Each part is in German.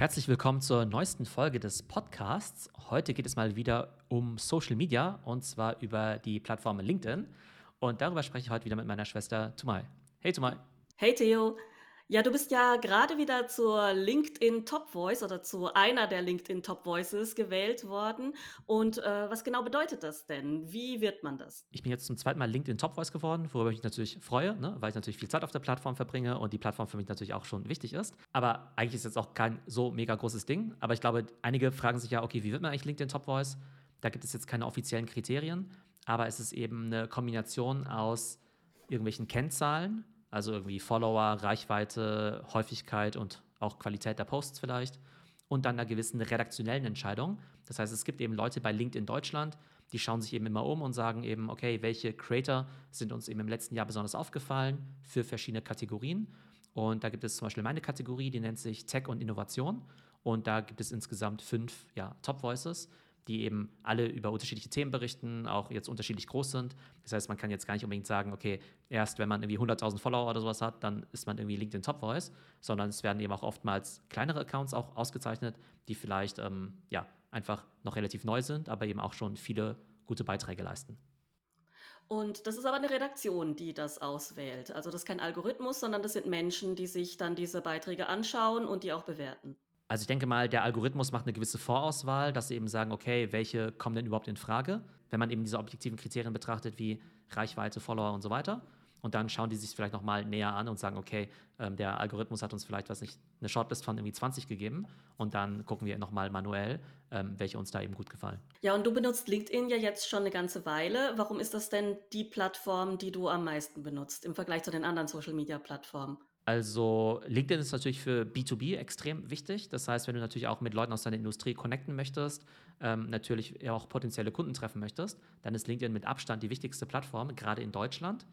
Herzlich willkommen zur neuesten Folge des Podcasts. Heute geht es mal wieder um Social Media und zwar über die Plattform LinkedIn. Und darüber spreche ich heute wieder mit meiner Schwester Tumai. Hey Tumai. Hey Theo. Ja, du bist ja gerade wieder zur LinkedIn Top Voice oder zu einer der LinkedIn Top Voices gewählt worden. Und äh, was genau bedeutet das denn? Wie wird man das? Ich bin jetzt zum zweiten Mal LinkedIn Top Voice geworden, worüber ich mich natürlich freue, ne? weil ich natürlich viel Zeit auf der Plattform verbringe und die Plattform für mich natürlich auch schon wichtig ist. Aber eigentlich ist es jetzt auch kein so mega großes Ding. Aber ich glaube, einige fragen sich ja, okay, wie wird man eigentlich LinkedIn Top Voice? Da gibt es jetzt keine offiziellen Kriterien, aber es ist eben eine Kombination aus irgendwelchen Kennzahlen also irgendwie Follower, Reichweite, Häufigkeit und auch Qualität der Posts vielleicht. Und dann einer gewissen redaktionellen Entscheidung. Das heißt, es gibt eben Leute bei LinkedIn Deutschland, die schauen sich eben immer um und sagen eben, okay, welche Creator sind uns eben im letzten Jahr besonders aufgefallen für verschiedene Kategorien. Und da gibt es zum Beispiel meine Kategorie, die nennt sich Tech und Innovation. Und da gibt es insgesamt fünf ja, Top Voices die eben alle über unterschiedliche Themen berichten, auch jetzt unterschiedlich groß sind. Das heißt, man kann jetzt gar nicht unbedingt sagen, okay, erst wenn man irgendwie 100.000 Follower oder sowas hat, dann ist man irgendwie LinkedIn Top Voice, sondern es werden eben auch oftmals kleinere Accounts auch ausgezeichnet, die vielleicht ähm, ja, einfach noch relativ neu sind, aber eben auch schon viele gute Beiträge leisten. Und das ist aber eine Redaktion, die das auswählt. Also das ist kein Algorithmus, sondern das sind Menschen, die sich dann diese Beiträge anschauen und die auch bewerten. Also ich denke mal, der Algorithmus macht eine gewisse Vorauswahl, dass sie eben sagen, okay, welche kommen denn überhaupt in Frage, wenn man eben diese objektiven Kriterien betrachtet wie Reichweite, Follower und so weiter. Und dann schauen die sich vielleicht nochmal näher an und sagen, okay, ähm, der Algorithmus hat uns vielleicht, was nicht, eine Shortlist von irgendwie 20 gegeben. Und dann gucken wir nochmal manuell, ähm, welche uns da eben gut gefallen. Ja, und du benutzt LinkedIn ja jetzt schon eine ganze Weile. Warum ist das denn die Plattform, die du am meisten benutzt im Vergleich zu den anderen Social-Media-Plattformen? Also LinkedIn ist natürlich für B2B extrem wichtig. Das heißt, wenn du natürlich auch mit Leuten aus deiner Industrie connecten möchtest, ähm, natürlich auch potenzielle Kunden treffen möchtest, dann ist LinkedIn mit Abstand die wichtigste Plattform, gerade in Deutschland.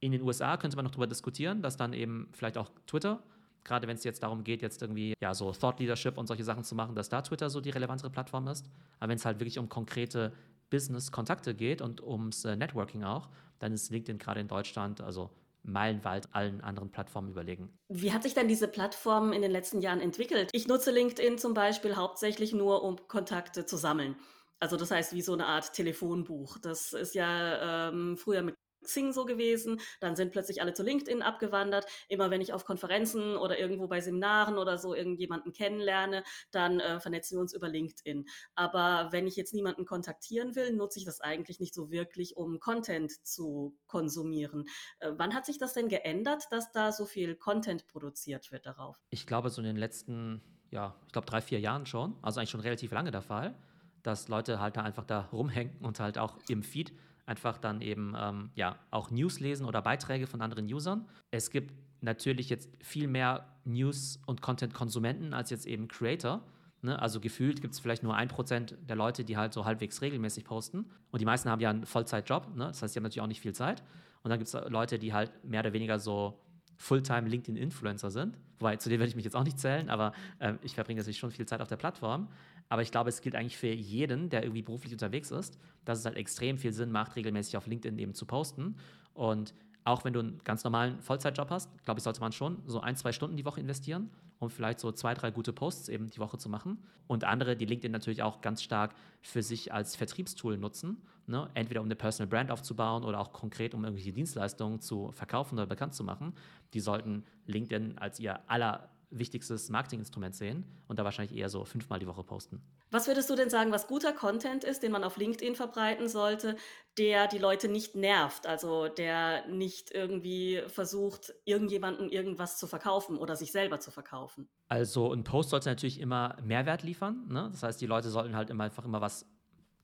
In den USA könnte man noch darüber diskutieren, dass dann eben vielleicht auch Twitter, gerade wenn es jetzt darum geht, jetzt irgendwie ja so Thought Leadership und solche Sachen zu machen, dass da Twitter so die relevantere Plattform ist. Aber wenn es halt wirklich um konkrete Business-Kontakte geht und ums äh, Networking auch, dann ist LinkedIn gerade in Deutschland, also meilenweit allen anderen Plattformen überlegen. Wie hat sich denn diese Plattform in den letzten Jahren entwickelt? Ich nutze LinkedIn zum Beispiel hauptsächlich nur, um Kontakte zu sammeln. Also das heißt, wie so eine Art Telefonbuch. Das ist ja ähm, früher mit Xing so gewesen, dann sind plötzlich alle zu LinkedIn abgewandert. Immer wenn ich auf Konferenzen oder irgendwo bei Seminaren oder so irgendjemanden kennenlerne, dann äh, vernetzen wir uns über LinkedIn. Aber wenn ich jetzt niemanden kontaktieren will, nutze ich das eigentlich nicht so wirklich, um Content zu konsumieren. Äh, wann hat sich das denn geändert, dass da so viel Content produziert wird darauf? Ich glaube, so in den letzten, ja, ich glaube drei, vier Jahren schon, also eigentlich schon relativ lange der Fall, dass Leute halt da einfach da rumhängen und halt auch im Feed einfach dann eben ähm, ja, auch News lesen oder Beiträge von anderen Usern. Es gibt natürlich jetzt viel mehr News- und Content-Konsumenten als jetzt eben Creator. Ne? Also gefühlt gibt es vielleicht nur ein Prozent der Leute, die halt so halbwegs regelmäßig posten. Und die meisten haben ja einen Vollzeitjob. Ne? Das heißt, die haben natürlich auch nicht viel Zeit. Und dann gibt es Leute, die halt mehr oder weniger so Fulltime LinkedIn-Influencer sind. Wobei, zu denen würde ich mich jetzt auch nicht zählen, aber äh, ich verbringe natürlich schon viel Zeit auf der Plattform. Aber ich glaube, es gilt eigentlich für jeden, der irgendwie beruflich unterwegs ist, dass es halt extrem viel Sinn macht, regelmäßig auf LinkedIn eben zu posten. Und auch wenn du einen ganz normalen Vollzeitjob hast, glaube ich, sollte man schon so ein, zwei Stunden die Woche investieren, um vielleicht so zwei, drei gute Posts eben die Woche zu machen. Und andere, die LinkedIn natürlich auch ganz stark für sich als Vertriebstool nutzen, ne? entweder um eine Personal Brand aufzubauen oder auch konkret, um irgendwelche Dienstleistungen zu verkaufen oder bekannt zu machen, die sollten LinkedIn als ihr aller wichtigstes Marketinginstrument sehen und da wahrscheinlich eher so fünfmal die Woche posten. Was würdest du denn sagen, was guter Content ist, den man auf LinkedIn verbreiten sollte, der die Leute nicht nervt, also der nicht irgendwie versucht, irgendjemandem irgendwas zu verkaufen oder sich selber zu verkaufen? Also ein Post sollte natürlich immer Mehrwert liefern. Ne? Das heißt, die Leute sollten halt immer einfach immer was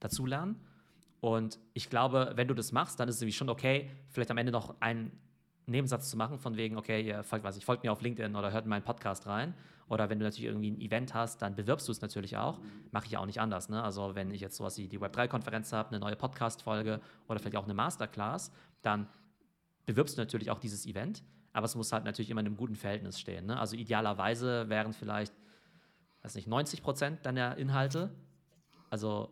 dazulernen. Und ich glaube, wenn du das machst, dann ist es irgendwie schon okay, vielleicht am Ende noch ein Nebensatz zu machen, von wegen, okay, ihr folgt, was ich, folgt mir auf LinkedIn oder hört in meinen Podcast rein. Oder wenn du natürlich irgendwie ein Event hast, dann bewirbst du es natürlich auch. Mache ich ja auch nicht anders. Ne? Also wenn ich jetzt sowas wie die Web3-Konferenz habe, eine neue Podcast-Folge oder vielleicht auch eine Masterclass, dann bewirbst du natürlich auch dieses Event. Aber es muss halt natürlich immer in einem guten Verhältnis stehen. Ne? Also idealerweise wären vielleicht, weiß nicht, 90 Prozent deiner Inhalte, also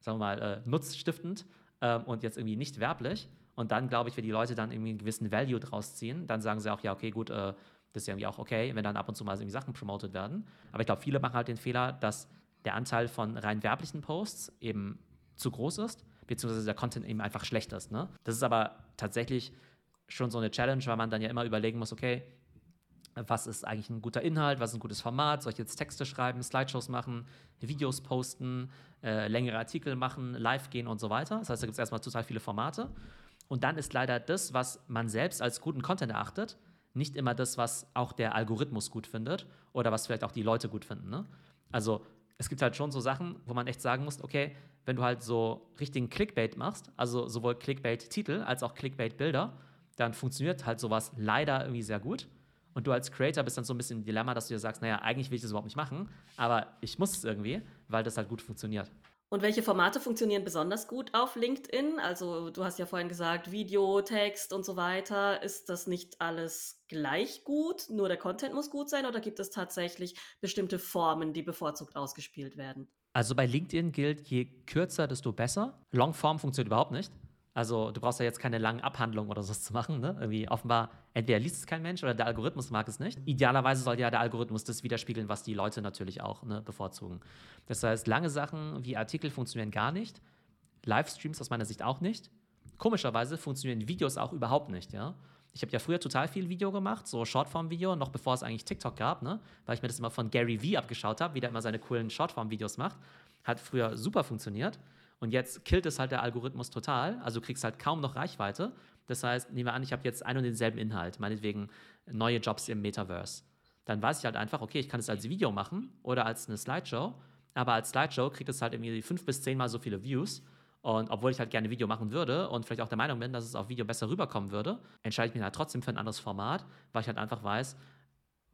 sagen wir mal, äh, nutzstiftend äh, und jetzt irgendwie nicht werblich. Und dann, glaube ich, wenn die Leute dann irgendwie einen gewissen Value draus ziehen, dann sagen sie auch, ja, okay, gut, äh, Das ist ja irgendwie auch okay, wenn dann ab und zu mal irgendwie Sachen promoted werden. Aber ich glaube, viele machen halt den Fehler, dass der Anteil von rein werblichen Posts eben zu groß ist, beziehungsweise der Content eben einfach schlecht ist. Ne? Das ist aber tatsächlich schon so eine Challenge, weil man dann ja immer überlegen muss, okay, was ist eigentlich ein guter Inhalt, was ist ein gutes Format, soll ich jetzt Texte schreiben, Slideshows machen, Videos posten, äh, längere Artikel machen, live gehen und so weiter. Das heißt, da gibt es erstmal total viele Formate. Und dann ist leider das, was man selbst als guten Content erachtet, nicht immer das, was auch der Algorithmus gut findet oder was vielleicht auch die Leute gut finden. Ne? Also es gibt halt schon so Sachen, wo man echt sagen muss, okay, wenn du halt so richtigen Clickbait machst, also sowohl Clickbait-Titel als auch Clickbait-Bilder, dann funktioniert halt sowas leider irgendwie sehr gut. Und du als Creator bist dann so ein bisschen im Dilemma, dass du dir sagst, naja, eigentlich will ich das überhaupt nicht machen, aber ich muss es irgendwie, weil das halt gut funktioniert. Und welche Formate funktionieren besonders gut auf LinkedIn? Also du hast ja vorhin gesagt, Video, Text und so weiter. Ist das nicht alles gleich gut? Nur der Content muss gut sein oder gibt es tatsächlich bestimmte Formen, die bevorzugt ausgespielt werden? Also bei LinkedIn gilt, je kürzer, desto besser. Longform funktioniert überhaupt nicht. Also du brauchst ja jetzt keine langen Abhandlungen oder so zu machen. Ne? Irgendwie offenbar, entweder liest es kein Mensch oder der Algorithmus mag es nicht. Idealerweise soll ja der Algorithmus das widerspiegeln, was die Leute natürlich auch ne, bevorzugen. Das heißt, lange Sachen wie Artikel funktionieren gar nicht. Livestreams aus meiner Sicht auch nicht. Komischerweise funktionieren Videos auch überhaupt nicht, ja. Ich habe ja früher total viel Video gemacht, so Shortform-Video, noch bevor es eigentlich TikTok gab, ne? weil ich mir das immer von Gary Vee abgeschaut habe, wie der immer seine coolen Shortform-Videos macht. Hat früher super funktioniert. Und jetzt killt es halt der Algorithmus total. Also du kriegst halt kaum noch Reichweite. Das heißt, nehmen wir an, ich habe jetzt einen und denselben Inhalt, meinetwegen neue Jobs im Metaverse. Dann weiß ich halt einfach, okay, ich kann es als Video machen oder als eine Slideshow. Aber als Slideshow kriegt es halt irgendwie fünf bis zehnmal so viele Views. Und obwohl ich halt gerne Video machen würde und vielleicht auch der Meinung bin, dass es auf Video besser rüberkommen würde, entscheide ich mich halt trotzdem für ein anderes Format, weil ich halt einfach weiß,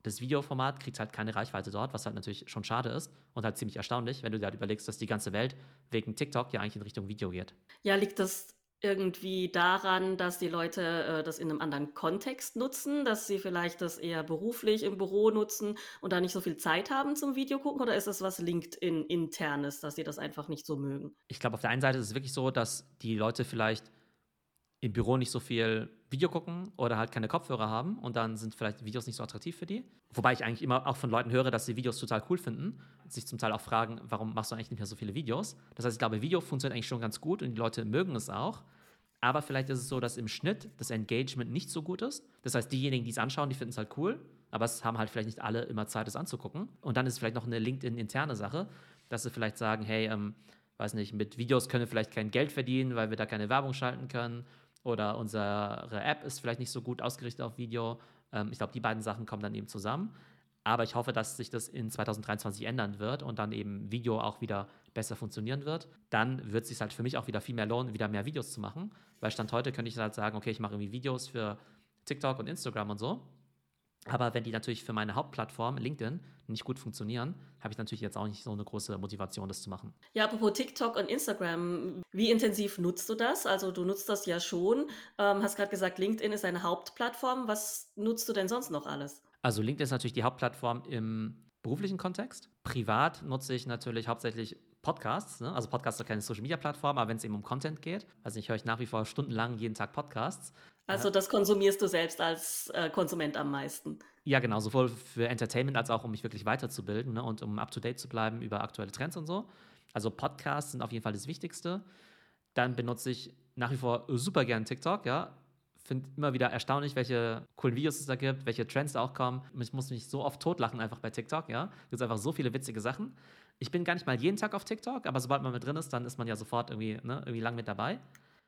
das Videoformat kriegt halt keine Reichweite dort, was halt natürlich schon schade ist und halt ziemlich erstaunlich, wenn du dir halt überlegst, dass die ganze Welt wegen TikTok ja eigentlich in Richtung Video geht. Ja, liegt das irgendwie daran, dass die Leute äh, das in einem anderen Kontext nutzen, dass sie vielleicht das eher beruflich im Büro nutzen und da nicht so viel Zeit haben zum Video gucken? Oder ist das was LinkedIn-internes, dass sie das einfach nicht so mögen? Ich glaube, auf der einen Seite ist es wirklich so, dass die Leute vielleicht im Büro nicht so viel Video gucken oder halt keine Kopfhörer haben und dann sind vielleicht Videos nicht so attraktiv für die. Wobei ich eigentlich immer auch von Leuten höre, dass sie Videos total cool finden, sich zum Teil auch fragen, warum machst du eigentlich nicht mehr so viele Videos? Das heißt, ich glaube, Video funktioniert eigentlich schon ganz gut und die Leute mögen es auch. Aber vielleicht ist es so, dass im Schnitt das Engagement nicht so gut ist. Das heißt, diejenigen, die es anschauen, die finden es halt cool, aber es haben halt vielleicht nicht alle immer Zeit, es anzugucken. Und dann ist es vielleicht noch eine LinkedIn-interne Sache, dass sie vielleicht sagen, hey, ähm, weiß nicht, mit Videos können wir vielleicht kein Geld verdienen, weil wir da keine Werbung schalten können oder unsere App ist vielleicht nicht so gut ausgerichtet auf Video. Ähm, ich glaube, die beiden Sachen kommen dann eben zusammen. Aber ich hoffe, dass sich das in 2023 ändern wird und dann eben Video auch wieder besser funktionieren wird. Dann wird es sich halt für mich auch wieder viel mehr lohnen, wieder mehr Videos zu machen. Weil Stand heute könnte ich halt sagen, okay, ich mache irgendwie Videos für TikTok und Instagram und so. Aber wenn die natürlich für meine Hauptplattform, LinkedIn, nicht gut funktionieren, habe ich natürlich jetzt auch nicht so eine große Motivation, das zu machen. Ja, apropos TikTok und Instagram, wie intensiv nutzt du das? Also du nutzt das ja schon, ähm, hast gerade gesagt, LinkedIn ist eine Hauptplattform. Was nutzt du denn sonst noch alles? Also LinkedIn ist natürlich die Hauptplattform im beruflichen Kontext. Privat nutze ich natürlich hauptsächlich Podcasts. Ne? Also Podcasts sind keine Social-Media-Plattform, aber wenn es eben um Content geht, also ich höre ich nach wie vor stundenlang jeden Tag Podcasts. Also das konsumierst du selbst als äh, Konsument am meisten. Ja, genau, sowohl für Entertainment als auch um mich wirklich weiterzubilden ne, und um up-to-date zu bleiben über aktuelle Trends und so. Also Podcasts sind auf jeden Fall das Wichtigste. Dann benutze ich nach wie vor super gern TikTok, ja. Finde immer wieder erstaunlich, welche coolen Videos es da gibt, welche Trends da auch kommen. Ich muss mich so oft totlachen einfach bei TikTok, ja. Es gibt einfach so viele witzige Sachen. Ich bin gar nicht mal jeden Tag auf TikTok, aber sobald man mit drin ist, dann ist man ja sofort irgendwie, ne, irgendwie lang mit dabei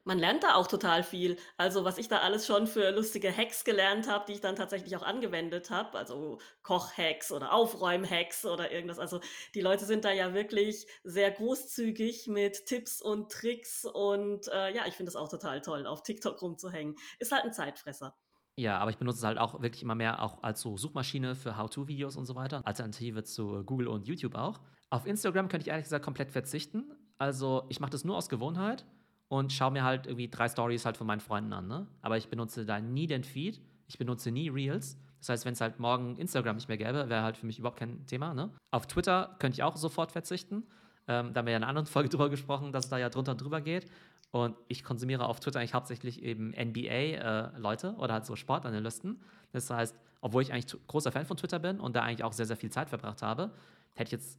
man lernt da auch total viel. Also was ich da alles schon für lustige Hacks gelernt habe, die ich dann tatsächlich auch angewendet habe, also Kochhacks oder Aufräumhacks oder irgendwas. Also die Leute sind da ja wirklich sehr großzügig mit Tipps und Tricks und äh, ja, ich finde es auch total toll, auf TikTok rumzuhängen. Ist halt ein Zeitfresser. Ja, aber ich benutze es halt auch wirklich immer mehr auch als so Suchmaschine für How-To-Videos und so weiter. Alternative zu Google und YouTube auch. Auf Instagram könnte ich ehrlich gesagt komplett verzichten. Also ich mache das nur aus Gewohnheit und schaue mir halt irgendwie drei Stories halt von meinen Freunden an. Ne? Aber ich benutze da nie den Feed, ich benutze nie Reels. Das heißt, wenn es halt morgen Instagram nicht mehr gäbe, wäre halt für mich überhaupt kein Thema. Ne? Auf Twitter könnte ich auch sofort verzichten. Ähm, da haben wir ja in einer anderen Folge drüber gesprochen, dass es da ja drunter und drüber geht. Und ich konsumiere auf Twitter eigentlich hauptsächlich eben NBA-Leute äh, oder halt so Sportanalysten. Das heißt, obwohl ich eigentlich großer Fan von Twitter bin und da eigentlich auch sehr, sehr viel Zeit verbracht habe, hätte ich jetzt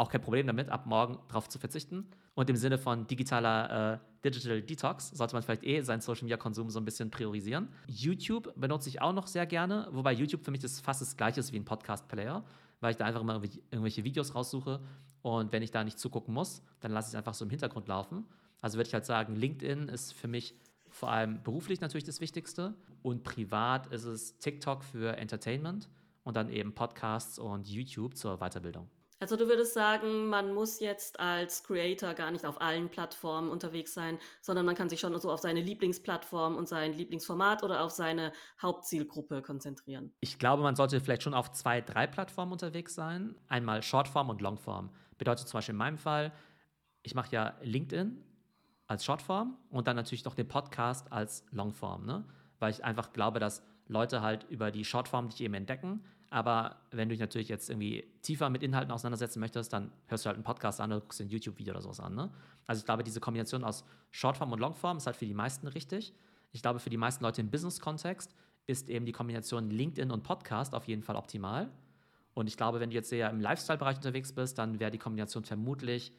auch kein Problem damit, ab morgen darauf zu verzichten. Und im Sinne von digitaler äh, Digital Detox sollte man vielleicht eh seinen Social Media Konsum so ein bisschen priorisieren. YouTube benutze ich auch noch sehr gerne, wobei YouTube für mich das fast das gleiche ist wie ein Podcast-Player, weil ich da einfach immer irgendwelche Videos raussuche und wenn ich da nicht zugucken muss, dann lasse ich es einfach so im Hintergrund laufen. Also würde ich halt sagen, LinkedIn ist für mich vor allem beruflich natürlich das Wichtigste und privat ist es TikTok für Entertainment und dann eben Podcasts und YouTube zur Weiterbildung. Also du würdest sagen, man muss jetzt als Creator gar nicht auf allen Plattformen unterwegs sein, sondern man kann sich schon so auf seine Lieblingsplattform und sein Lieblingsformat oder auf seine Hauptzielgruppe konzentrieren. Ich glaube, man sollte vielleicht schon auf zwei, drei Plattformen unterwegs sein. Einmal Shortform und Longform. Bedeutet zum Beispiel in meinem Fall, ich mache ja LinkedIn als Shortform und dann natürlich noch den Podcast als Longform, ne? weil ich einfach glaube, dass Leute halt über die Shortform dich eben entdecken. Aber wenn du dich natürlich jetzt irgendwie tiefer mit Inhalten auseinandersetzen möchtest, dann hörst du halt einen Podcast an oder guckst ein YouTube-Video oder sowas an. Ne? Also ich glaube, diese Kombination aus Shortform und Longform ist halt für die meisten richtig. Ich glaube, für die meisten Leute im Business-Kontext ist eben die Kombination LinkedIn und Podcast auf jeden Fall optimal. Und ich glaube, wenn du jetzt eher im Lifestyle-Bereich unterwegs bist, dann wäre die Kombination vermutlich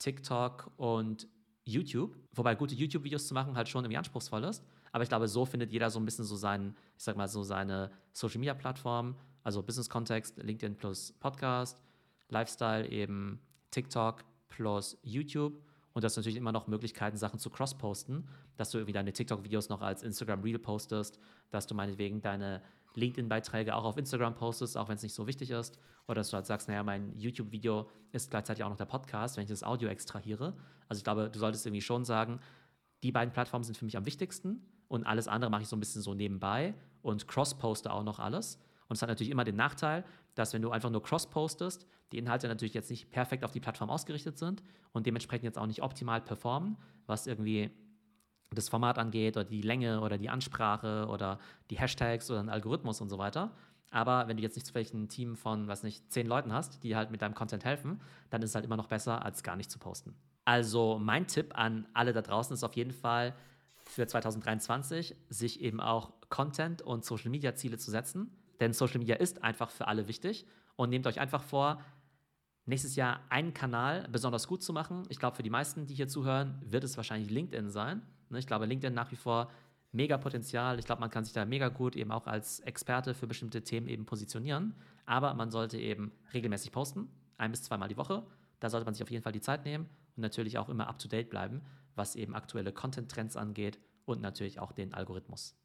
TikTok und YouTube, wobei gute YouTube-Videos zu machen halt schon irgendwie anspruchsvoll ist. Aber ich glaube, so findet jeder so ein bisschen so seinen, ich sag mal, so seine Social-Media-Plattform, also Business-Kontext, LinkedIn plus Podcast, Lifestyle eben TikTok plus YouTube. Und das natürlich immer noch Möglichkeiten, Sachen zu cross-posten, dass du irgendwie deine TikTok-Videos noch als Instagram Reel postest, dass du meinetwegen deine LinkedIn-Beiträge auch auf Instagram postest, auch wenn es nicht so wichtig ist. Oder dass du halt sagst, naja, mein YouTube-Video ist gleichzeitig auch noch der Podcast, wenn ich das Audio extrahiere. Also ich glaube, du solltest irgendwie schon sagen, die beiden Plattformen sind für mich am wichtigsten und alles andere mache ich so ein bisschen so nebenbei und cross-poste auch noch alles. Und es hat natürlich immer den Nachteil, dass wenn du einfach nur cross-postest, die Inhalte natürlich jetzt nicht perfekt auf die Plattform ausgerichtet sind und dementsprechend jetzt auch nicht optimal performen, was irgendwie das Format angeht oder die Länge oder die Ansprache oder die Hashtags oder den Algorithmus und so weiter. Aber wenn du jetzt nicht zufällig ein Team von, was nicht, zehn Leuten hast, die halt mit deinem Content helfen, dann ist es halt immer noch besser, als gar nicht zu posten. Also mein Tipp an alle da draußen ist auf jeden Fall für 2023, sich eben auch Content und Social Media Ziele zu setzen. Denn Social Media ist einfach für alle wichtig. Und nehmt euch einfach vor, nächstes Jahr einen Kanal besonders gut zu machen. Ich glaube, für die meisten, die hier zuhören, wird es wahrscheinlich LinkedIn sein. Ne, ich glaube, LinkedIn nach wie vor mega Potenzial. Ich glaube, man kann sich da mega gut eben auch als Experte für bestimmte Themen eben positionieren. Aber man sollte eben regelmäßig posten, ein bis zweimal die Woche. Da sollte man sich auf jeden Fall die Zeit nehmen und natürlich auch immer up to date bleiben, was eben aktuelle Content-Trends angeht und natürlich auch den Algorithmus.